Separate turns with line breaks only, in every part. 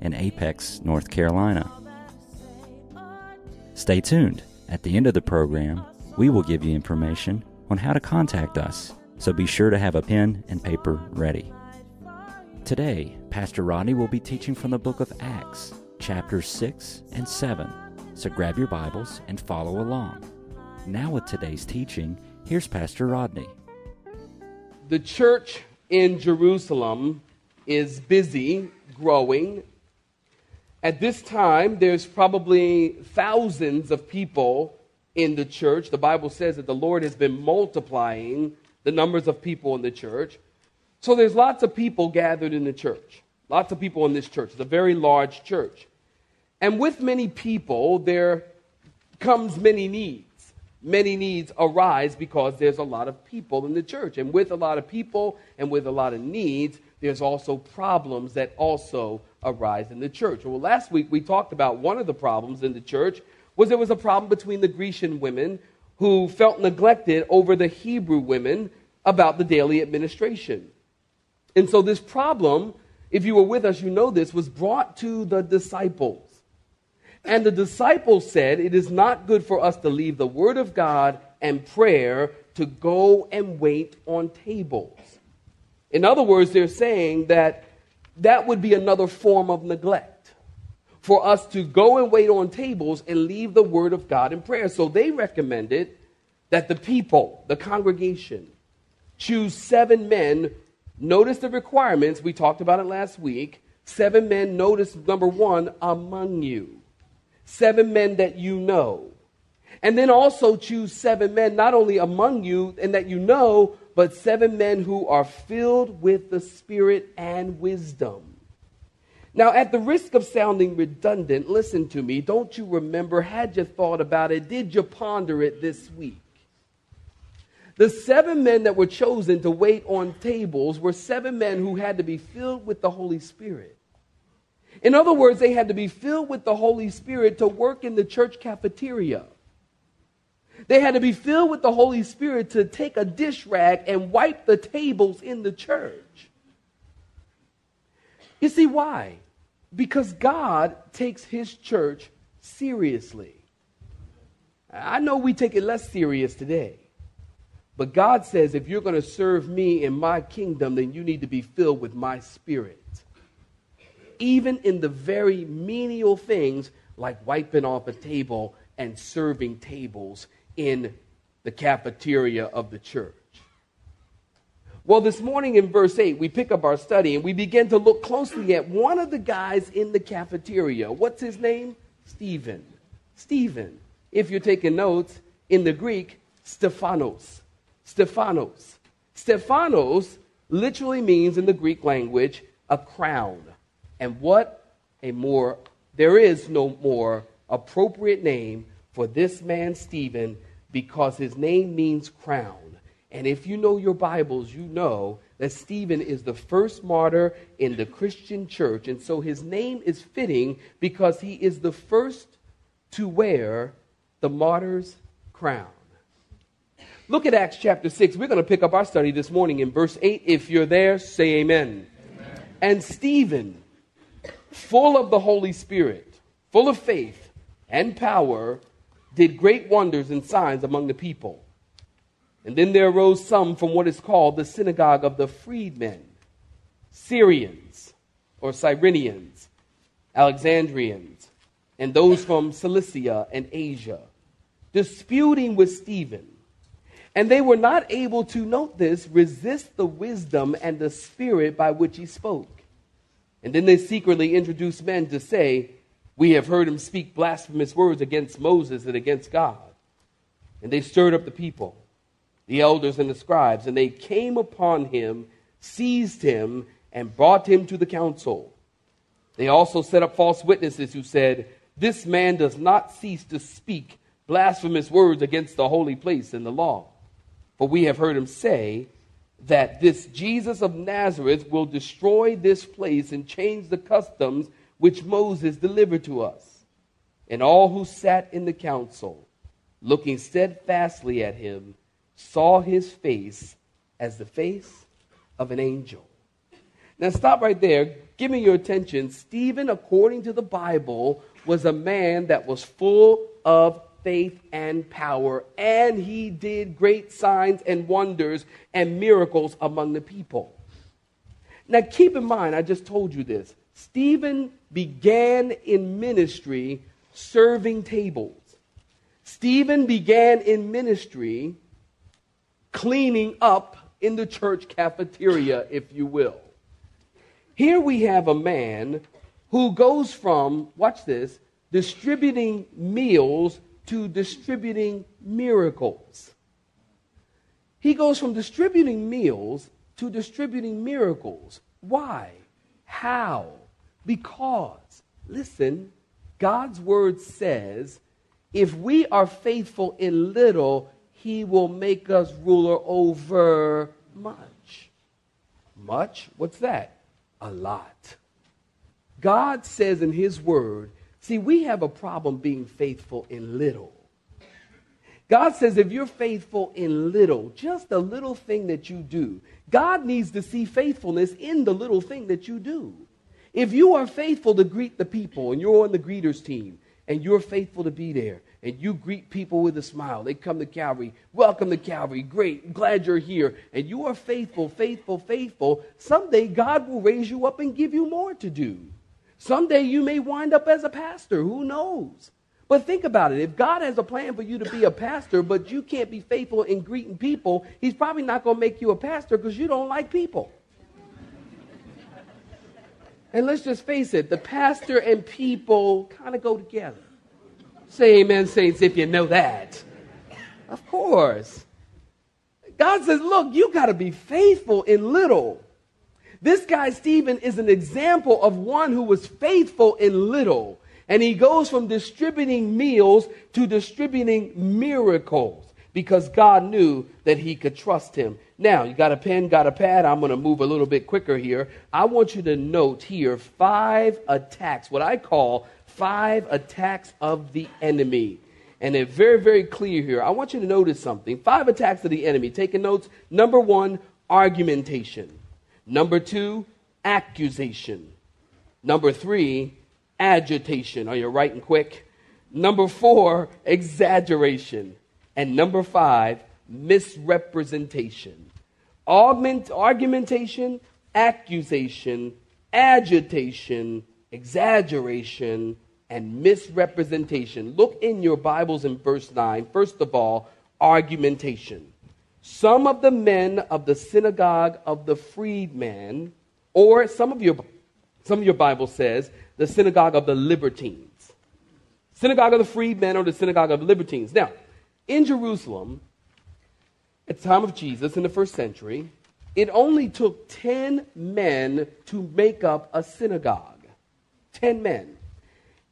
in Apex, North Carolina. Stay tuned. At the end of the program, we will give you information on how to contact us, so be sure to have a pen and paper ready. Today, Pastor Rodney will be teaching from the book of Acts, chapters 6 and 7. So grab your Bibles and follow along. Now, with today's teaching, here's Pastor Rodney.
The church in Jerusalem is busy growing at this time, there's probably thousands of people in the church. The Bible says that the Lord has been multiplying the numbers of people in the church. So there's lots of people gathered in the church. Lots of people in this church. It's a very large church. And with many people, there comes many needs. Many needs arise because there's a lot of people in the church. And with a lot of people and with a lot of needs, there's also problems that also arise in the church. Well, last week we talked about one of the problems in the church was there was a problem between the Grecian women who felt neglected over the Hebrew women about the daily administration. And so this problem, if you were with us, you know this, was brought to the disciples. And the disciples said, It is not good for us to leave the word of God and prayer to go and wait on tables. In other words, they're saying that that would be another form of neglect for us to go and wait on tables and leave the word of God in prayer. So they recommended that the people, the congregation, choose seven men. Notice the requirements. We talked about it last week. Seven men, notice number one, among you. Seven men that you know. And then also choose seven men, not only among you and that you know, but seven men who are filled with the Spirit and wisdom. Now, at the risk of sounding redundant, listen to me. Don't you remember? Had you thought about it? Did you ponder it this week? The seven men that were chosen to wait on tables were seven men who had to be filled with the Holy Spirit. In other words, they had to be filled with the Holy Spirit to work in the church cafeteria. They had to be filled with the Holy Spirit to take a dish rag and wipe the tables in the church. You see why? Because God takes his church seriously. I know we take it less serious today. But God says if you're going to serve me in my kingdom, then you need to be filled with my spirit. Even in the very menial things like wiping off a table and serving tables in the cafeteria of the church. Well, this morning in verse 8, we pick up our study and we begin to look closely at one of the guys in the cafeteria. What's his name? Stephen. Stephen. If you're taking notes, in the Greek, Stephanos. Stephanos. Stephanos literally means in the Greek language a crown. And what a more, there is no more appropriate name for this man, Stephen, because his name means crown. And if you know your Bibles, you know that Stephen is the first martyr in the Christian church. And so his name is fitting because he is the first to wear the martyr's crown. Look at Acts chapter 6. We're going to pick up our study this morning in verse 8. If you're there, say amen. amen. And Stephen, full of the Holy Spirit, full of faith and power, did great wonders and signs among the people. And then there arose some from what is called the synagogue of the freedmen, Syrians or Cyrenians, Alexandrians, and those from Cilicia and Asia, disputing with Stephen. And they were not able to, note this, resist the wisdom and the spirit by which he spoke. And then they secretly introduced men to say, We have heard him speak blasphemous words against Moses and against God. And they stirred up the people the elders and the scribes, and they came upon him, seized him, and brought him to the council. They also set up false witnesses who said, This man does not cease to speak blasphemous words against the holy place and the law. For we have heard him say that this Jesus of Nazareth will destroy this place and change the customs which Moses delivered to us. And all who sat in the council, looking steadfastly at him, saw his face as the face of an angel. Now, stop right there. Give me your attention. Stephen, according to the Bible, was a man that was full of faith and power, and he did great signs and wonders and miracles among the people. Now, keep in mind, I just told you this. Stephen began in ministry serving tables. Stephen began in ministry cleaning up in the church cafeteria, if you will. Here we have a man who goes from, watch this, distributing meals to distributing miracles. He goes from distributing meals to distributing miracles. Why? How? Because, listen, God's word says, if we are faithful in little, he will make us ruler over much. Much? What's that? a lot. God says in His Word, see, we have a problem being faithful in little. God says if you're faithful in little, just a little thing that you do, God needs to see faithfulness in the little thing that you do. If you are faithful to greet the people and you're on the greeters team and you're faithful to be there, and you greet people with a smile. They come to Calvary. Welcome to Calvary. Great. Glad you're here. And you are faithful, faithful, faithful. Someday God will raise you up and give you more to do. Someday you may wind up as a pastor. Who knows? But think about it. If God has a plan for you to be a pastor, but you can't be faithful in greeting people, He's probably not going to make you a pastor because you don't like people. And let's just face it, the pastor and people kind of go together. Say amen, saints, if you know that. Of course. God says, look, you got to be faithful in little. This guy, Stephen, is an example of one who was faithful in little. And he goes from distributing meals to distributing miracles because God knew that he could trust him. Now, you got a pen, got a pad. I'm going to move a little bit quicker here. I want you to note here five attacks, what I call five attacks of the enemy. And they're very, very clear here. I want you to notice something. Five attacks of the enemy. Taking notes. Number one, argumentation. Number two, accusation. Number three, agitation. Are you writing quick? Number four, exaggeration. And number five, misrepresentation. Augment, argumentation, accusation, agitation, exaggeration, and misrepresentation. Look in your Bibles in verse 9. First of all, argumentation. Some of the men of the synagogue of the freedmen, or some of your some of your Bible says the synagogue of the libertines. Synagogue of the freedmen or the synagogue of libertines. Now, in Jerusalem, at the time of Jesus in the first century, it only took 10 men to make up a synagogue. 10 men.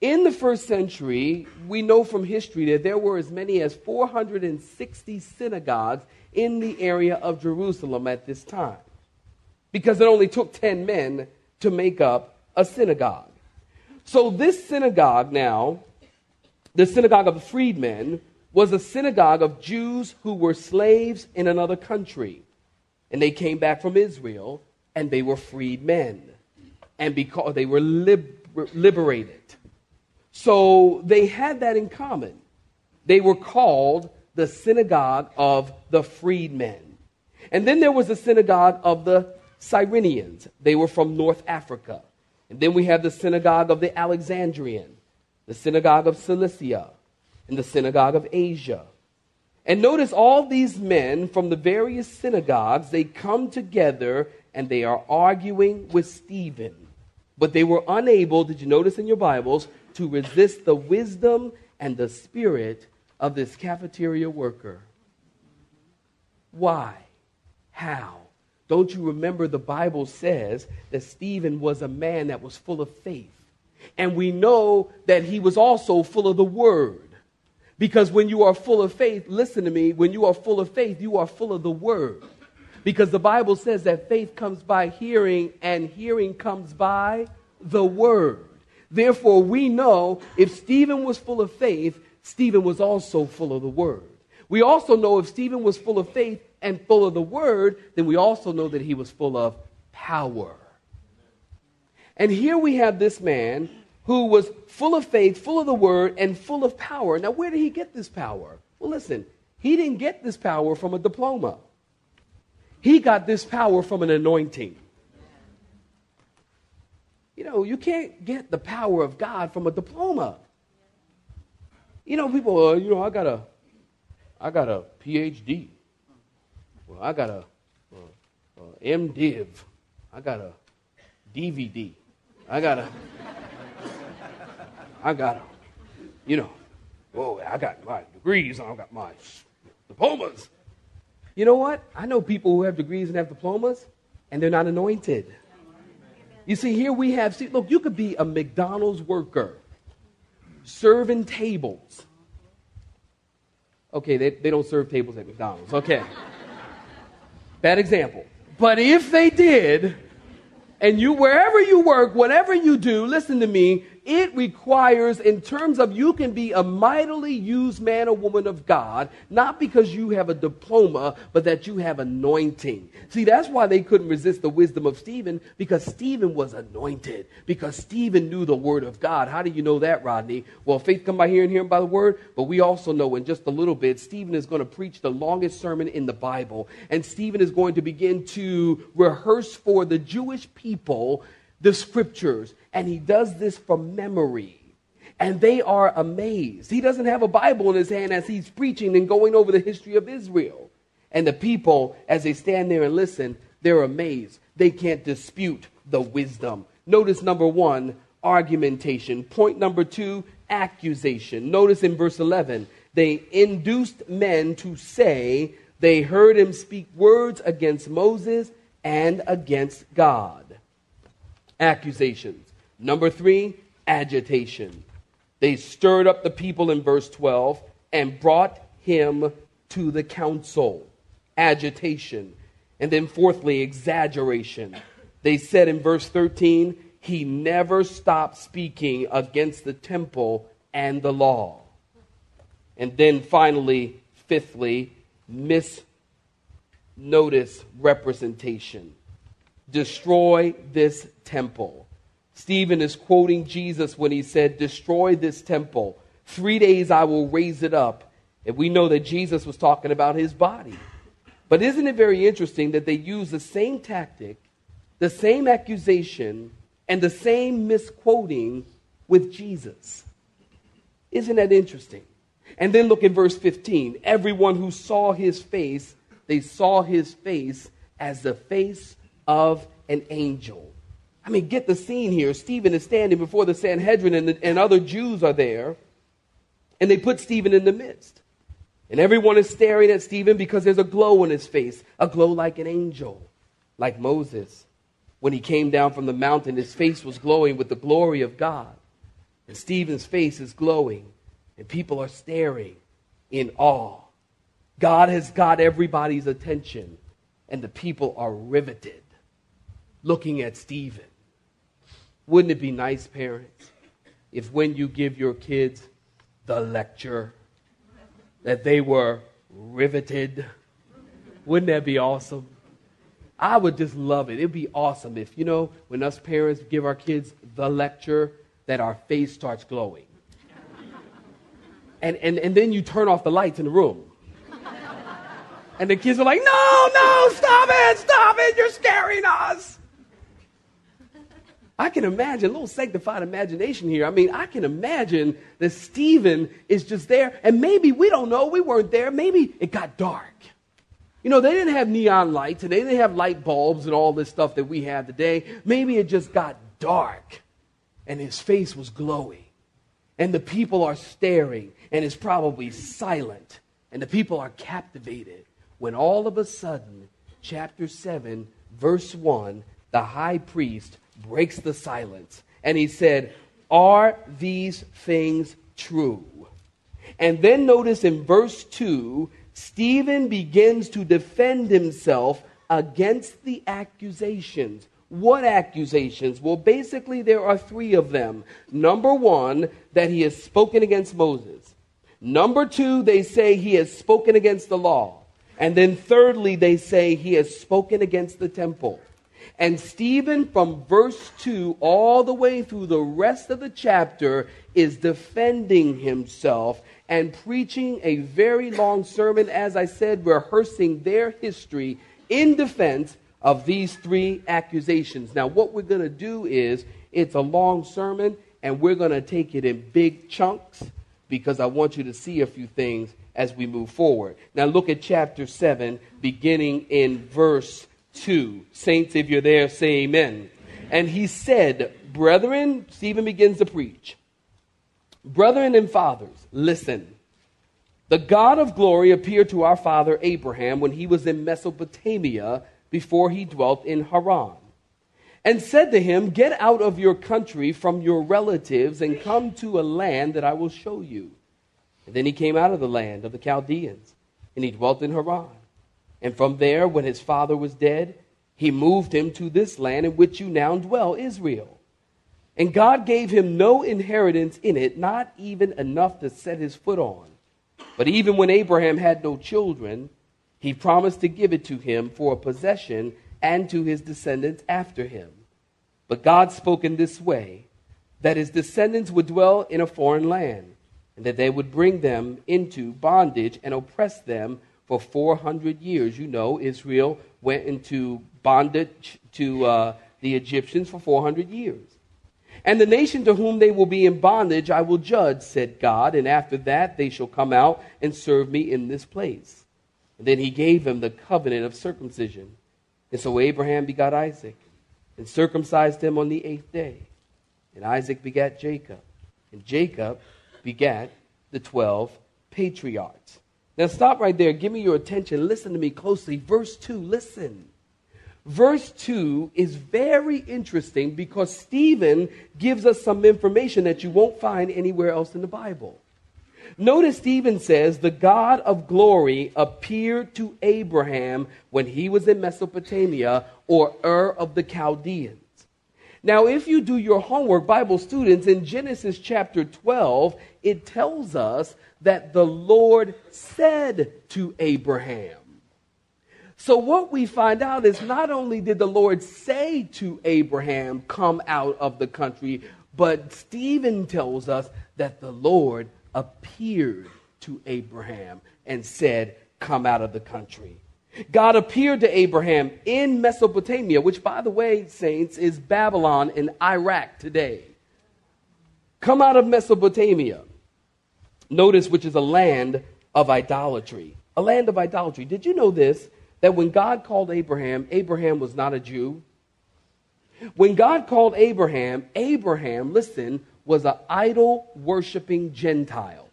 In the first century, we know from history that there were as many as 460 synagogues in the area of Jerusalem at this time because it only took 10 men to make up a synagogue. So, this synagogue now, the synagogue of the freedmen, was a synagogue of Jews who were slaves in another country. And they came back from Israel and they were freed men. And because they were liber- liberated. So they had that in common. They were called the synagogue of the freedmen. And then there was the synagogue of the Cyrenians. They were from North Africa. And then we have the synagogue of the Alexandrian, the synagogue of Cilicia, and the synagogue of Asia. And notice all these men from the various synagogues, they come together and they are arguing with Stephen. But they were unable, did you notice in your Bibles, to resist the wisdom and the spirit of this cafeteria worker. Why? How? Don't you remember the Bible says that Stephen was a man that was full of faith? And we know that he was also full of the word. Because when you are full of faith, listen to me, when you are full of faith, you are full of the word. Because the Bible says that faith comes by hearing, and hearing comes by the word. Therefore, we know if Stephen was full of faith, Stephen was also full of the word. We also know if Stephen was full of faith and full of the word, then we also know that he was full of power. And here we have this man who was full of faith, full of the word, and full of power. Now, where did he get this power? Well, listen, he didn't get this power from a diploma, he got this power from an anointing. You know, you can't get the power of God from a diploma. You know, people, uh, you know, I got a, I got a PhD. Well, I got a, a, a MDiv. I got a DVD. I got a, I got a, you know, whoa, I got my degrees. I got my diplomas. You know what? I know people who have degrees and have diplomas, and they're not anointed. You see, here we have, see, look, you could be a McDonald's worker serving tables. Okay, they, they don't serve tables at McDonald's. Okay. Bad example. But if they did, and you, wherever you work, whatever you do, listen to me, it requires, in terms of you can be a mightily used man or woman of God, not because you have a diploma, but that you have anointing. See, that's why they couldn't resist the wisdom of Stephen, because Stephen was anointed, because Stephen knew the word of God. How do you know that, Rodney? Well, faith come by hearing, hearing by the word, but we also know in just a little bit, Stephen is going to preach the longest sermon in the Bible, and Stephen is going to begin to rehearse for the Jewish people the scriptures, and he does this from memory. And they are amazed. He doesn't have a Bible in his hand as he's preaching and going over the history of Israel. And the people, as they stand there and listen, they're amazed. They can't dispute the wisdom. Notice number one, argumentation. Point number two, accusation. Notice in verse 11, they induced men to say they heard him speak words against Moses and against God accusations. Number three, agitation. They stirred up the people in verse 12 and brought him to the council. Agitation. And then, fourthly, exaggeration. They said in verse 13, he never stopped speaking against the temple and the law. And then finally, fifthly, misnotice representation destroy this temple. Stephen is quoting Jesus when he said, Destroy this temple. Three days I will raise it up. And we know that Jesus was talking about his body. But isn't it very interesting that they use the same tactic, the same accusation, and the same misquoting with Jesus? Isn't that interesting? And then look at verse 15. Everyone who saw his face, they saw his face as the face of an angel. I mean, get the scene here. Stephen is standing before the Sanhedrin, and, the, and other Jews are there, and they put Stephen in the midst. And everyone is staring at Stephen because there's a glow in his face, a glow like an angel, like Moses. When he came down from the mountain, his face was glowing with the glory of God. And Stephen's face is glowing, and people are staring in awe. God has got everybody's attention, and the people are riveted looking at Stephen. Wouldn't it be nice, parents, if when you give your kids the lecture, that they were riveted? Wouldn't that be awesome? I would just love it. It'd be awesome if, you know, when us parents give our kids the lecture, that our face starts glowing. And, and, and then you turn off the lights in the room. And the kids are like, no, no, stop it, stop it, you're scaring us. I can imagine a little sanctified imagination here. I mean, I can imagine that Stephen is just there, and maybe we don't know, we weren't there. Maybe it got dark. You know, they didn't have neon lights and they didn't have light bulbs and all this stuff that we have today. Maybe it just got dark and his face was glowing. And the people are staring and it's probably silent. And the people are captivated when all of a sudden, chapter 7, verse 1, the high priest breaks the silence and he said, Are these things true? And then notice in verse 2, Stephen begins to defend himself against the accusations. What accusations? Well, basically, there are three of them. Number one, that he has spoken against Moses. Number two, they say he has spoken against the law. And then thirdly, they say he has spoken against the temple. And Stephen, from verse 2 all the way through the rest of the chapter, is defending himself and preaching a very long sermon, as I said, rehearsing their history in defense of these three accusations. Now, what we're going to do is it's a long sermon, and we're going to take it in big chunks because I want you to see a few things as we move forward. Now, look at chapter 7, beginning in verse 2. Saints, if you're there, say amen. And he said, Brethren, Stephen begins to preach. Brethren and fathers, listen. The God of glory appeared to our father Abraham when he was in Mesopotamia before he dwelt in Haran, and said to him, Get out of your country from your relatives and come to a land that I will show you. And then he came out of the land of the Chaldeans, and he dwelt in Haran. And from there, when his father was dead, he moved him to this land in which you now dwell, Israel. And God gave him no inheritance in it, not even enough to set his foot on. But even when Abraham had no children, he promised to give it to him for a possession and to his descendants after him. But God spoke in this way that his descendants would dwell in a foreign land, and that they would bring them into bondage and oppress them for 400 years. You know, Israel went into bondage to uh, the Egyptians for 400 years. And the nation to whom they will be in bondage I will judge, said God, and after that they shall come out and serve me in this place. And then he gave him the covenant of circumcision. And so Abraham begot Isaac and circumcised him on the eighth day. And Isaac begat Jacob. And Jacob begat the twelve patriarchs. Now stop right there. Give me your attention. Listen to me closely. Verse 2, listen. Verse 2 is very interesting because Stephen gives us some information that you won't find anywhere else in the Bible. Notice Stephen says, The God of glory appeared to Abraham when he was in Mesopotamia or Ur of the Chaldeans. Now, if you do your homework, Bible students, in Genesis chapter 12, it tells us that the Lord said to Abraham. So, what we find out is not only did the Lord say to Abraham, Come out of the country, but Stephen tells us that the Lord appeared to Abraham and said, Come out of the country. God appeared to Abraham in Mesopotamia, which, by the way, saints, is Babylon in Iraq today. Come out of Mesopotamia. Notice, which is a land of idolatry. A land of idolatry. Did you know this? That when God called Abraham, Abraham was not a Jew. When God called Abraham, Abraham, listen, was an idol worshiping Gentile.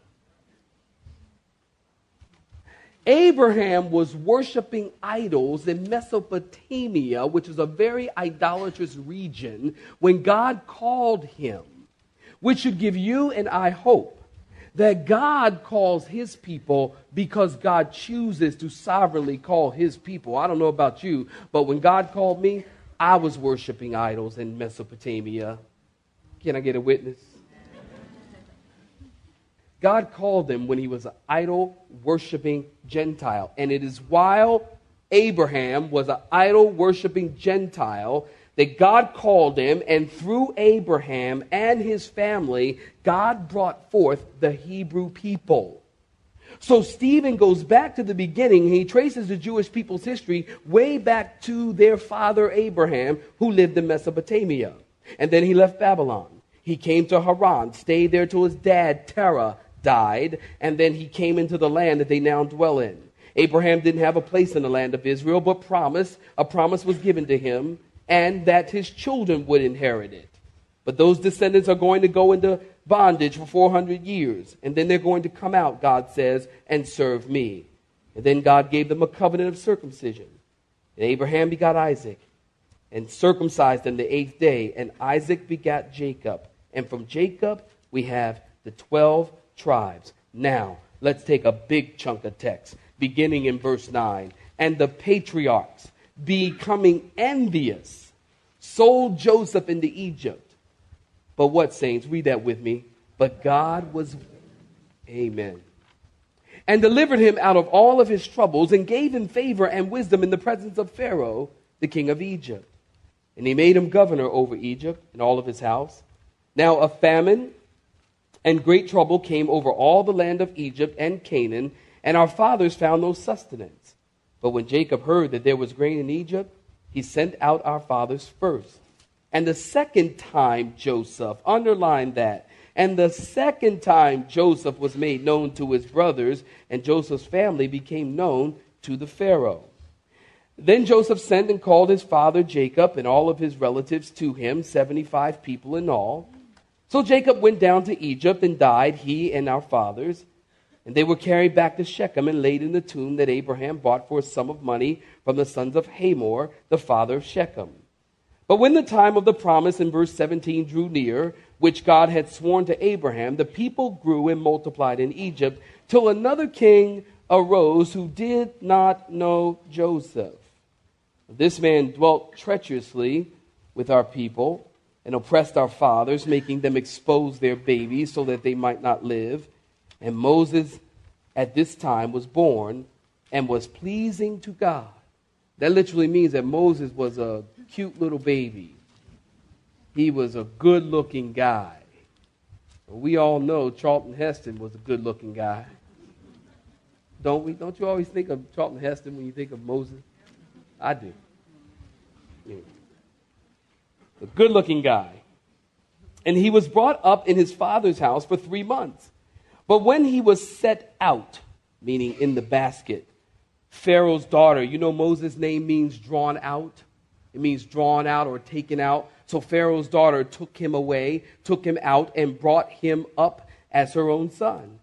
Abraham was worshiping idols in Mesopotamia, which is a very idolatrous region, when God called him, which should give you and I hope that God calls his people because God chooses to sovereignly call his people. I don't know about you, but when God called me, I was worshiping idols in Mesopotamia. Can I get a witness? God called him when he was an idol worshiping Gentile. And it is while Abraham was an idol worshiping Gentile that God called him, and through Abraham and his family, God brought forth the Hebrew people. So Stephen goes back to the beginning. He traces the Jewish people's history way back to their father Abraham, who lived in Mesopotamia. And then he left Babylon. He came to Haran, stayed there till his dad, Terah, died, and then he came into the land that they now dwell in. Abraham didn't have a place in the land of Israel, but promise, a promise was given to him, and that his children would inherit it. But those descendants are going to go into bondage for 400 years, and then they're going to come out, God says, and serve me. And then God gave them a covenant of circumcision. And Abraham begot Isaac, and circumcised him the eighth day. And Isaac begat Jacob. And from Jacob we have the 12 tribes. Now, let's take a big chunk of text, beginning in verse 9. And the patriarchs, becoming envious, sold Joseph into Egypt. But what, saints? Read that with me. But God was, amen, and delivered him out of all of his troubles and gave him favor and wisdom in the presence of Pharaoh, the king of Egypt. And he made him governor over Egypt and all of his house. Now a famine and great trouble came over all the land of Egypt and Canaan, and our fathers found no sustenance. But when Jacob heard that there was grain in Egypt, he sent out our fathers first. And the second time Joseph, underline that, and the second time Joseph was made known to his brothers, and Joseph's family became known to the Pharaoh. Then Joseph sent and called his father Jacob and all of his relatives to him, 75 people in all. So Jacob went down to Egypt and died, he and our fathers. And they were carried back to Shechem and laid in the tomb that Abraham bought for a sum of money from the sons of Hamor, the father of Shechem. But when the time of the promise in verse 17 drew near, which God had sworn to Abraham, the people grew and multiplied in Egypt, till another king arose who did not know Joseph. This man dwelt treacherously with our people and oppressed our fathers, making them expose their babies so that they might not live. And Moses at this time was born and was pleasing to God. That literally means that Moses was a cute little baby. He was a good looking guy. We all know Charlton Heston was a good looking guy. Don't we? Don't you always think of Charlton Heston when you think of Moses? I do. A good looking guy. And he was brought up in his father's house for three months. But when he was set out, meaning in the basket, Pharaoh's daughter, you know Moses' name means drawn out? It means drawn out or taken out. So Pharaoh's daughter took him away, took him out, and brought him up as her own son.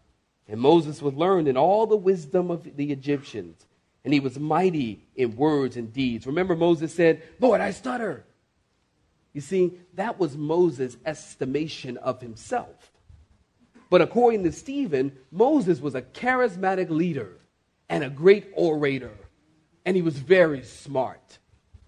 And Moses was learned in all the wisdom of the Egyptians and he was mighty in words and deeds. Remember, Moses said, Lord, I stutter. You see, that was Moses' estimation of himself. But according to Stephen, Moses was a charismatic leader and a great orator. And he was very smart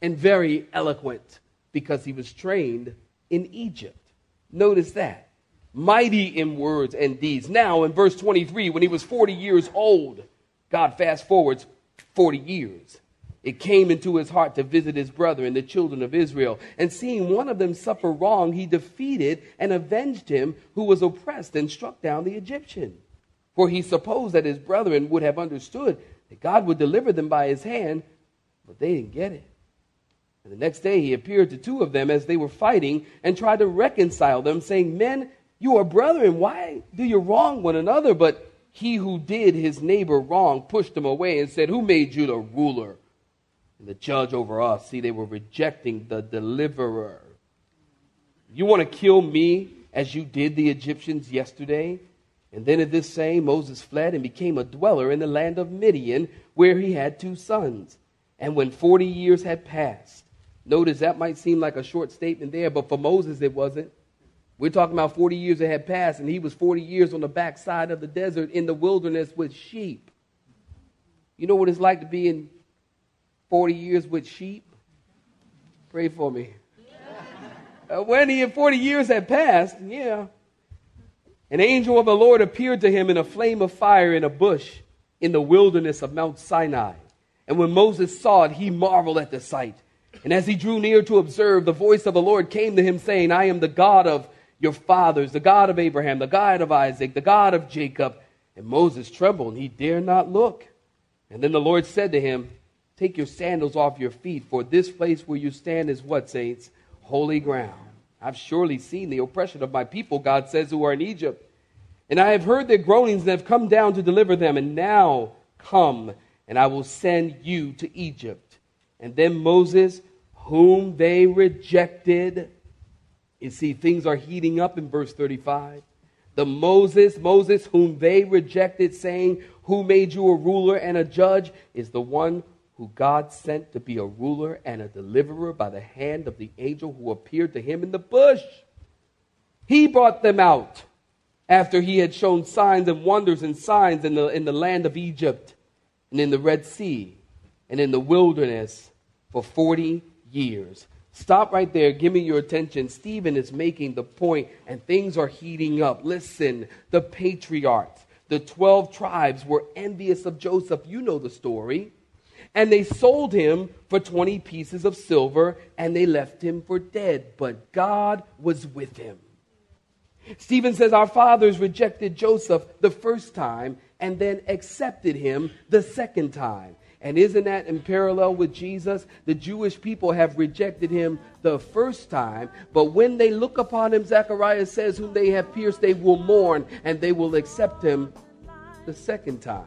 and very eloquent because he was trained in Egypt. Notice that. Mighty in words and deeds. Now, in verse 23, when he was 40 years old, God fast forwards 40 years. It came into his heart to visit his brother and the children of Israel. And seeing one of them suffer wrong, he defeated and avenged him who was oppressed and struck down the Egyptian. For he supposed that his brethren would have understood that God would deliver them by his hand, but they didn't get it. And the next day he appeared to two of them as they were fighting and tried to reconcile them, saying, Men, you are brethren. Why do you wrong one another? But he who did his neighbor wrong pushed him away and said, Who made you the ruler and the judge over us? See, they were rejecting the deliverer. You want to kill me as you did the Egyptians yesterday? And then at this same, Moses fled and became a dweller in the land of Midian, where he had two sons. And when 40 years had passed, notice that might seem like a short statement there, but for Moses it wasn't. We're talking about 40 years that had passed, and he was 40 years on the backside of the desert in the wilderness with sheep. You know what it's like to be in 40 years with sheep? Pray for me. Uh, when he and 40 years had passed, yeah, an angel of the Lord appeared to him in a flame of fire in a bush in the wilderness of Mount Sinai. And when Moses saw it, he marveled at the sight. And as he drew near to observe, the voice of the Lord came to him, saying, I am the God of your fathers, the God of Abraham, the God of Isaac, the God of Jacob. And Moses trembled, and he dared not look. And then the Lord said to him, Take your sandals off your feet, for this place where you stand is what, saints? Holy ground. I've surely seen the oppression of my people, God says, who are in Egypt. And I have heard their groanings and have come down to deliver them. And now come, and I will send you to Egypt. And then Moses, whom they rejected, you see, things are heating up in verse 35. The Moses, Moses, whom they rejected, saying, Who made you a ruler and a judge, is the one who God sent to be a ruler and a deliverer by the hand of the angel who appeared to him in the bush. He brought them out after he had shown signs and wonders and signs in the, in the land of Egypt and in the Red Sea and in the wilderness for 40 years. Stop right there. Give me your attention. Stephen is making the point, and things are heating up. Listen, the patriarchs, the 12 tribes were envious of Joseph. You know the story. And they sold him for 20 pieces of silver, and they left him for dead. But God was with him. Stephen says, Our fathers rejected Joseph the first time and then accepted him the second time. And isn't that in parallel with Jesus? The Jewish people have rejected him the first time, but when they look upon him, Zechariah says, Whom they have pierced, they will mourn, and they will accept him the second time.